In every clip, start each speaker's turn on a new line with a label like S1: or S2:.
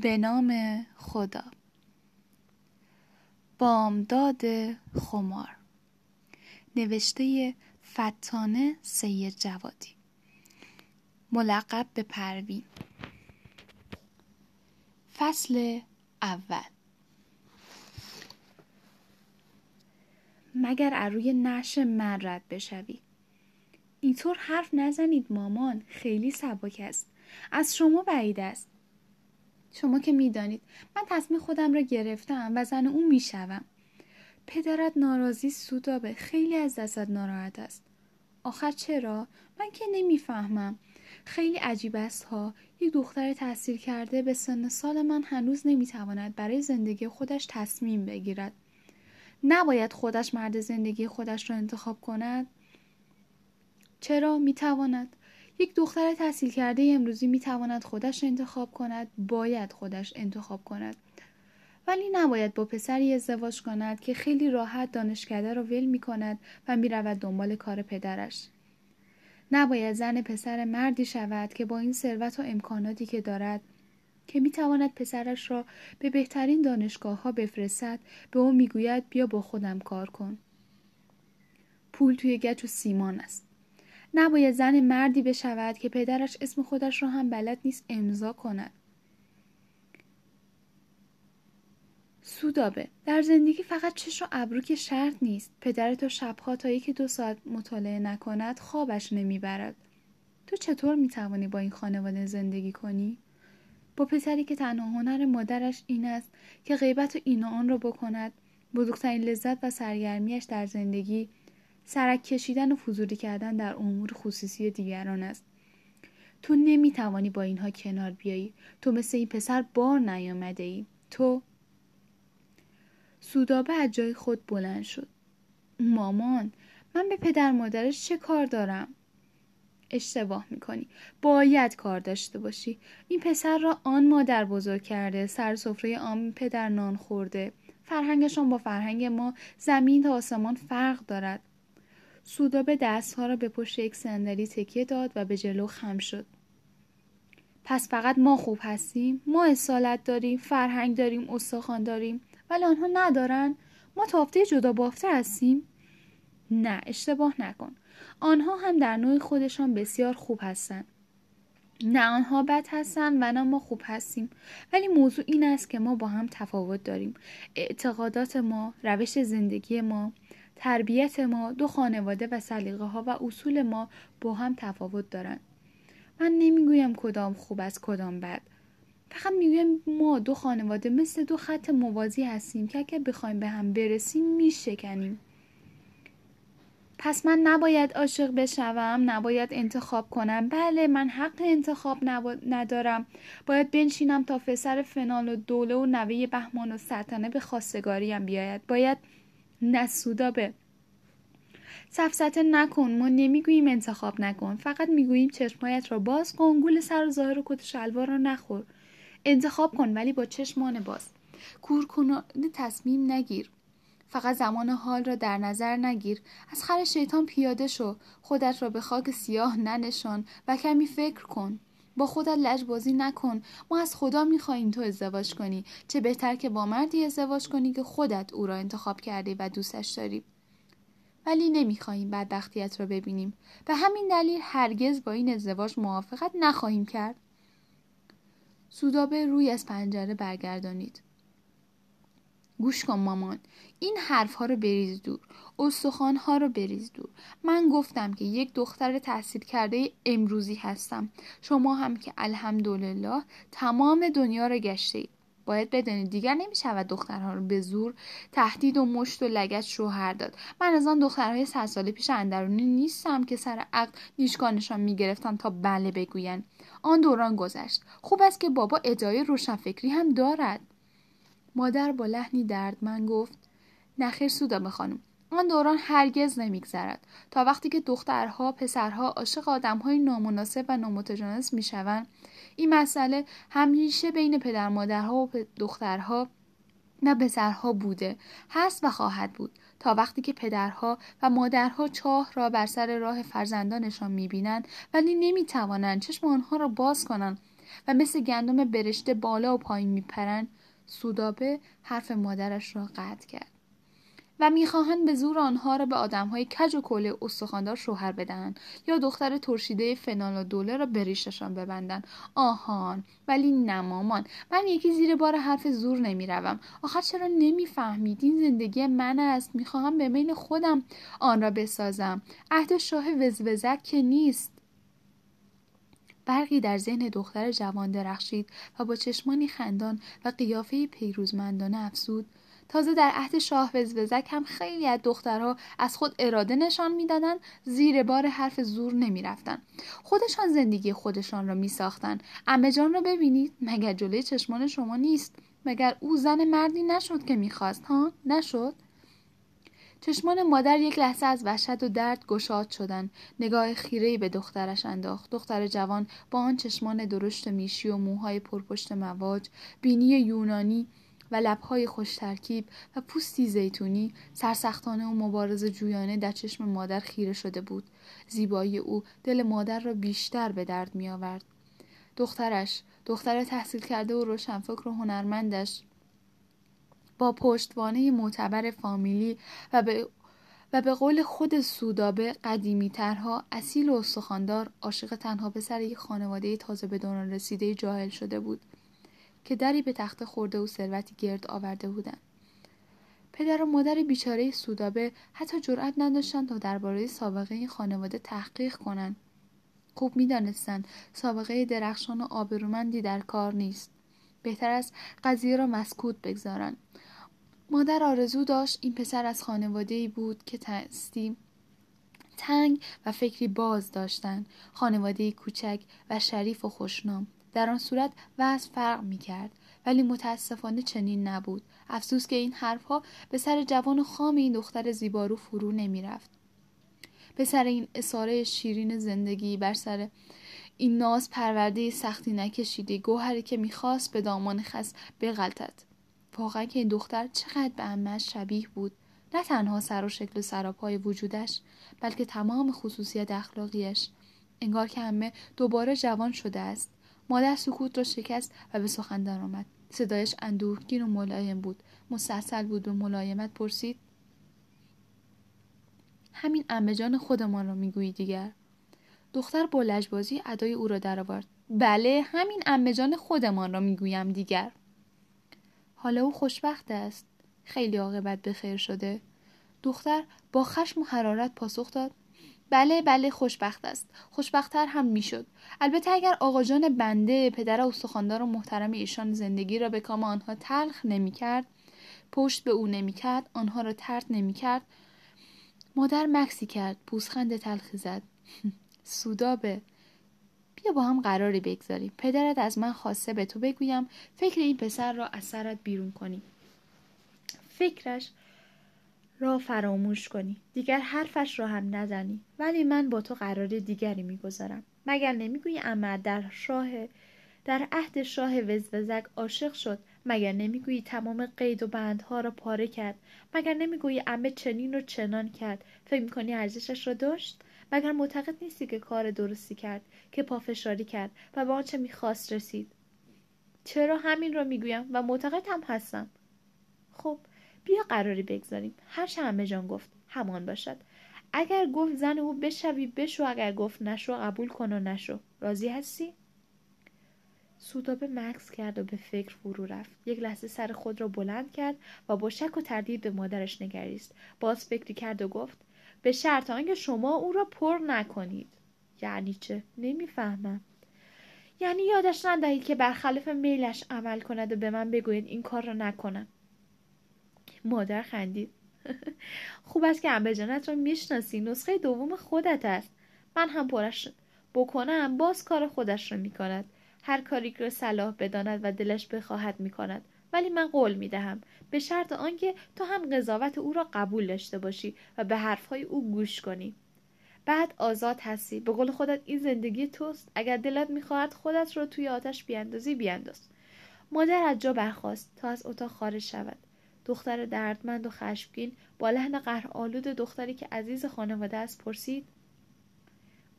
S1: به نام خدا. بامداد خمار. نوشته فتانه سید جوادی. ملقب به پروین. فصل اول. مگر اروی نش من رد بشوی؟ اینطور حرف نزنید مامان خیلی سبک است. از شما بعید است. شما که می‌دانید. من تصمیم خودم را گرفتم و زن اون می‌شوم. پدرت ناراضی سودابه. خیلی از دستت ناراحت است. آخر چرا؟ من که نمی‌فهمم. خیلی عجیب است ها. یک دختر تحصیل کرده به سن سال من هنوز نمی‌تواند برای زندگی خودش تصمیم بگیرد. نباید خودش مرد زندگی خودش را انتخاب کند. چرا؟ می‌تواند. یک دختر تحصیل کرده امروزی می‌تواند خودش انتخاب کند باید خودش انتخاب کند ولی نباید با پسری ازدواج کند که خیلی راحت دانشکده را ول می کند و می رود دنبال کار پدرش. نباید زن پسر مردی شود که با این ثروت و امکاناتی که دارد که می تواند پسرش را به بهترین دانشگاه ها بفرستد به او می‌گوید بیا با خودم کار کن. پول توی گچ و سیمان است. نباید زن مردی بشود که پدرش اسم خودش را هم بلد نیست امضا کند. سودابه. در زندگی فقط چش و ابرو که شرط نیست. پدر تو شبها تا یکی دو ساعت مطالعه نکند خوابش نمی‌برد. تو چطور می‌توانی با این خانواده زندگی کنی؟ با پسری که تنها هنر مادرش این است که غیبت و این آن را بکند. بزرگترین لذت و سرگرمیش در زندگی سرک کشیدن و فضولی کردن در امور خصوصی دیگران است. تو نمی‌توانی با اینها کنار بیایی. تو مثل این پسر بار نیامده ای. تو سودابه از جای خود بلند شد. مامان من به پدر مادرش چه کار دارم؟ اشتباه می‌کنی. باید کار داشته باشی. این پسر را آن مادر بزرگ کرده. سر سفره آن پدر نان خورده. فرهنگشان با فرهنگ ما زمین تا آسمان فرق دارد. سودابه دستها را به پشت یک صندلی تکیه داد و به جلو خم شد. پس فقط ما خوب هستیم ما اصالت داریم فرهنگ داریم استخوان داریم ولی آنها ندارن. ما تافته جدا بافته هستیم. نه اشتباه نکن. آنها هم در نوع خودشان بسیار خوب هستند نه آنها بد هستند و نه ما خوب هستیم. ولی موضوع این است که ما با هم تفاوت داریم. اعتقادات ما روش زندگی ما تربیت ما دو خانواده و سلیقه ها و اصول ما با هم تفاوت دارند من نمی‌گویم کدام خوب است کدام بد. فقط می‌گویم ما دو خانواده مثل دو خط موازی هستیم که اگر بخوایم به هم برسیم میشکنیم. پس من نباید عاشق بشوم نباید انتخاب کنم. بله من حق انتخاب ندارم. باید بنشینم تا فسر فنال و دوله و نوه بهمان و سلطنه به خواستگاریم بیاید. باید نسودا به سفسته نکن ما نمی‌گوییم انتخاب نکن. فقط می‌گوییم چشمهایت را باز کن گول سر و ظاهر و کت شلوار را نخور. انتخاب کن ولی با چشمان باز. کورکنانه تصمیم نگیر. فقط زمان حال را در نظر نگیر. از خر شیطان پیاده شو. خودت را به خاک سیاه ننشان و کمی فکر کن. با خودت لجبازی نکن. ما از خدا می‌خواهیم تو ازدواج کنی. چه بهتر که با مردی ازدواج کنی که خودت او را انتخاب کردی و دوستش داری. ولی نمی‌خواهیم بدبختیت را ببینیم. به همین دلیل هرگز با این ازدواج موافقت نخواهیم کرد. سودابه روی از پنجره برگردانید. گوش کن مامان. این حرف ها رو بریز دور. استخوان ها رو بریز دور. من گفتم که یک دختر تحصیل کرده امروزی هستم. شما هم که الحمدلله تمام دنیا رو گشته اید باید بدانید دیگر نمی شود دخترها رو به زور تهدید و مشت و لگت شوهر داد. من از آن دخترهای صد سال پیش اندرونی نیستم که سر عقل نیشگانشان می‌گرفتم تا بله بگویند. آن دوران گذشت. خوب است که بابا ادعای روشنفکری هم دارد. مادر با لحنی دردمند گفت نخیر سودا خانم. آن دوران هرگز نمیگذرد. تا وقتی که دخترها پسرها عاشق آدمهای نامناسب و نامتجانس می‌شوند این مسئله همیشه بین پدر مادرها و دخترها و پسرها بوده هست و خواهد بود. تا وقتی که پدرها و مادرها چاه را بر سر راه فرزندانشان می‌بینند ولی نمی‌توانند چشم آنها را باز کنند و مثل گندم برشته بالا و پایین میپرند سودابه حرف مادرش را قطع کرد. و می‌خواهند به زور آنها را به آدمهای کج و کله استخواندار شوهر بدهند یا دختر ترشیده فنال و دوله را به ببندند. آهان ولی نمامان من یکی زیر بار حرف زور نمی‌روم. آخر چرا نمی‌فهمید این زندگی من است می‌خواهم به میل خودم آن را بسازم. عهد شاه وزوزک که نیست. برقی در ذهن دختر جوان درخشید و با چشمانی خندان و قیافه پیروزمندانه افزود. تازه در عهد شاه وزوزک هم خیلی از دخترها از خود اراده نشان می‌دادند زیر بار حرف زور نمی‌رفتند خودشان زندگی خودشان را میساختند امه جان را ببینید مگر جلوی چشمان شما نیست؟ مگر او زن مردی نشد که می‌خواست ها؟ نشد؟ چشمان مادر یک لحظه از وحشت و درد گشاد شدند. نگاه خیره به دخترش انداخت. دختر جوان با آن چشمان درشت میشی و موهای پرپشت مواج بینی یونانی و لبهای خوش ترکیب و پوستی زیتونی سرسختانه و مبارز جویانه در چشم مادر خیره شده بود. زیبایی او دل مادر را بیشتر به درد می آورد دخترش دختر تحصیل کرده و روشنفکر و هنرمندش با پشتوانه معتبر فامیلی و به و به قول خود سودابه قدیمی ترها اصیل و استخاندار عاشق تنها پسر یک خانواده تازه به دوران رسیده جاهل شده بود که دری به تخت خورده و ثروتی گرد آورده بودند. پدر و مادر بیچاره سودابه حتی جرأت نداشتند تا درباره سابقه این خانواده تحقیق کنند. خوب می‌دانستند سابقه درخشان و آبرومندی در کار نیست. بهتر است قضیه را مسکوت بگذارند مادر آرزو داشت این پسر از خانواده ای بود که تستی تنگ و فکری باز داشتند. خانواده کوچک و شریف و خوشنام. در آن صورت وضع فرق می کرد ولی متاسفانه چنین نبود. افسوس که این حرفها به سر جوان و خام این دختر زیبارو فرو نمی رفت به سر این اساره شیرین زندگی بر سر این ناز پرورده سختی نکشیده. گوهری که می‌خواست به دامان خس بغلطد. واقعا که این دختر چقدر به امش شبیه بود. نه تنها سر و شکل و سراپای وجودش بلکه تمام خصوصیت اخلاقیش. انگار که همه دوباره جوان شده است. مادر سکوت را شکست و به سخن درآمد صدایش اندوهگین و ملایم بود. مستحصل بود و ملایمت پرسید. همین امجان خودمان را می‌گویی دیگر؟ دختر با لجبازی ادای او را درآورد. بله همین امجان خودمان را می‌گویم دیگر. حالا او خوشبخت است. خیلی عاقبت به خیر شده. دختر با خشم و حرارت پاسخ داد. بله بله خوشبخت است. خوشبختتر هم می‌شد. البته اگر آقاجان بنده پدر استخواندار و محترم ایشان زندگی را به کام آنها تلخ نمی‌کرد پشت به او نمی‌کرد آنها را ترد نمی‌کرد مادر مکسی کرد پوزخند تلخی زد. سودابه بیا با هم قراری بگذاریم. پدرت از من خواسته به تو بگویم فکر این پسر را از سرت بیرون کنی. فکرش را فراموش کنی. دیگر حرفش را هم نزنی. ولی من با تو قرار دیگری می‌گذارم. مگر نمی‌گویی اما در شاه در عهد شاه وزوزک عاشق شد؟ مگر نمی‌گویی تمام قید و بندها را پاره کرد؟ مگر نمی‌گویی امه چنین و چنان کرد؟ فکر می‌کنی ارزشش را داشت؟ مگر معتقد نیستی که کار درستی کرد که پافشاری کرد و به آنچه می‌خواست رسید. چرا همین را می‌گویم و معتقد هم هستم؟ خب بیا قراری بگذاریم. هر چه همه جان گفت همان باشد. اگر گفت زن او بشوی بشو. اگر گفت نشو قبول کن و نشو. راضی هستی؟ سودابه مکس کرد و به فکر فرو رفت. یک لحظه سر خود را بلند کرد و با شک و تردید به مادرش نگریست. باز فکری کرد و گفت به شرط آنکه شما او را پر نکنید. یعنی چه؟ نمی‌فهمم. یعنی یادش ندهید که برخلاف میلش عمل کند و به من بگوید این کار را نکنم. مادر خندید. خوب است که انبجانت را می‌شناسی. نسخه دوم خودت است. من هم پرش بکنم. باز کار خودش را می‌کند. هر کاری را صلاح بداند و دلش بخواهد می‌کند. ولی من قول می‌دهم. به شرط آنکه تو هم قضاوت او را قبول داشته باشی و به حرفهای او گوش کنی. بعد آزاد هستی. به قول خودت این زندگی توست. اگر دلت می‌خواهد خودت را توی آتش بیاندازی بیانداز. مادر از جا برخواست تا از اتاق خارج شود. دختر دردمند و خشمگین با لحن قهر آلود دختری که عزیز خانواده است پرسید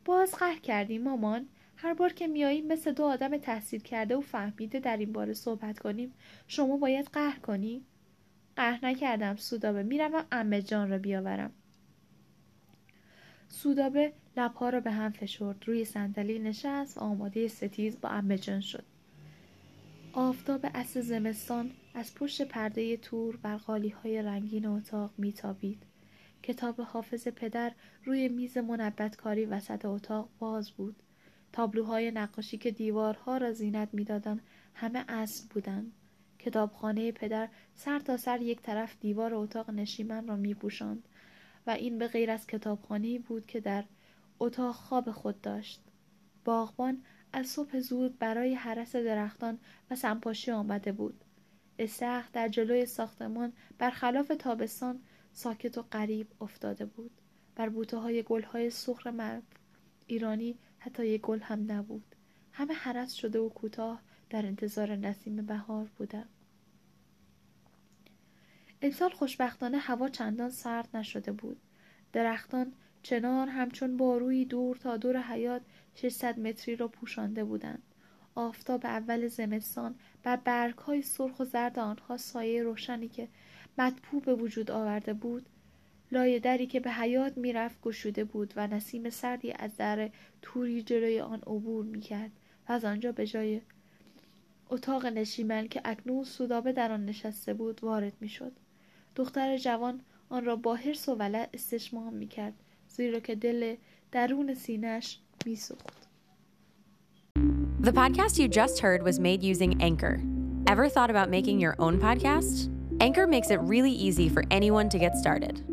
S1: باز قهر کردی مامان؟ هر بار که میاییم مثل دو آدم تحصیل کرده و فهمیده در این باره صحبت کنیم شما باید قهر کنی؟ قهر نکردم سودابه. می‌روم امه جان را بیاورم. سودابه لبها را به هم فشرد. روی صندلی نشست و آماده ستیز با امه جان شد. آفتاب اصل زمستان از پشت پرده تور بر قالی های رنگین اتاق میتابید. کتاب حافظ پدر روی میز منبتکاری وسط اتاق باز بود. تابلوهای نقاشی که دیوارها را زینت می‌دادند همه اصل بودند. کتابخانه پدر سر تا سر یک طرف دیوار اتاق نشیمن را میپوشاند و این به غیر از کتابخانه بود که در اتاق خواب خود داشت. باغبان از صبح زود برای حرس درختان و سنپاشی آمده بود. استخ در جلوی ساختمان برخلاف تابستان ساکت و غریب افتاده بود. بر بوته های گل های سخر ایرانی حتی یک گل هم نبود. همه حرس شده و کوتاه در انتظار نسیم بهار بودم. امسال خوشبختانه هوا چندان سرد نشده بود. درختان چنار همچون باروی دور تا دور حیات 600 متری را پوشانده بودند. آفتاب اول زمستان بر برگهای سرخ و زرد آنها سایه روشنی که مدپو به وجود آورده بود لایه دری که به حیات می‌رفت گشوده بود و نسیم سردی از در توری جلوی آن عبور می‌کرد و از آنجا به جای اتاق نشیمن که اکنون سودابه در آن نشسته بود وارد می‌شد دختر جوان آن را با حرس و ولع استشمام می‌کرد زیرا که دل درون سینهش میسوخت
S2: The podcast you just heard was made using Anchor. Ever thought about making your own podcast? Anchor makes it really easy for anyone to get started.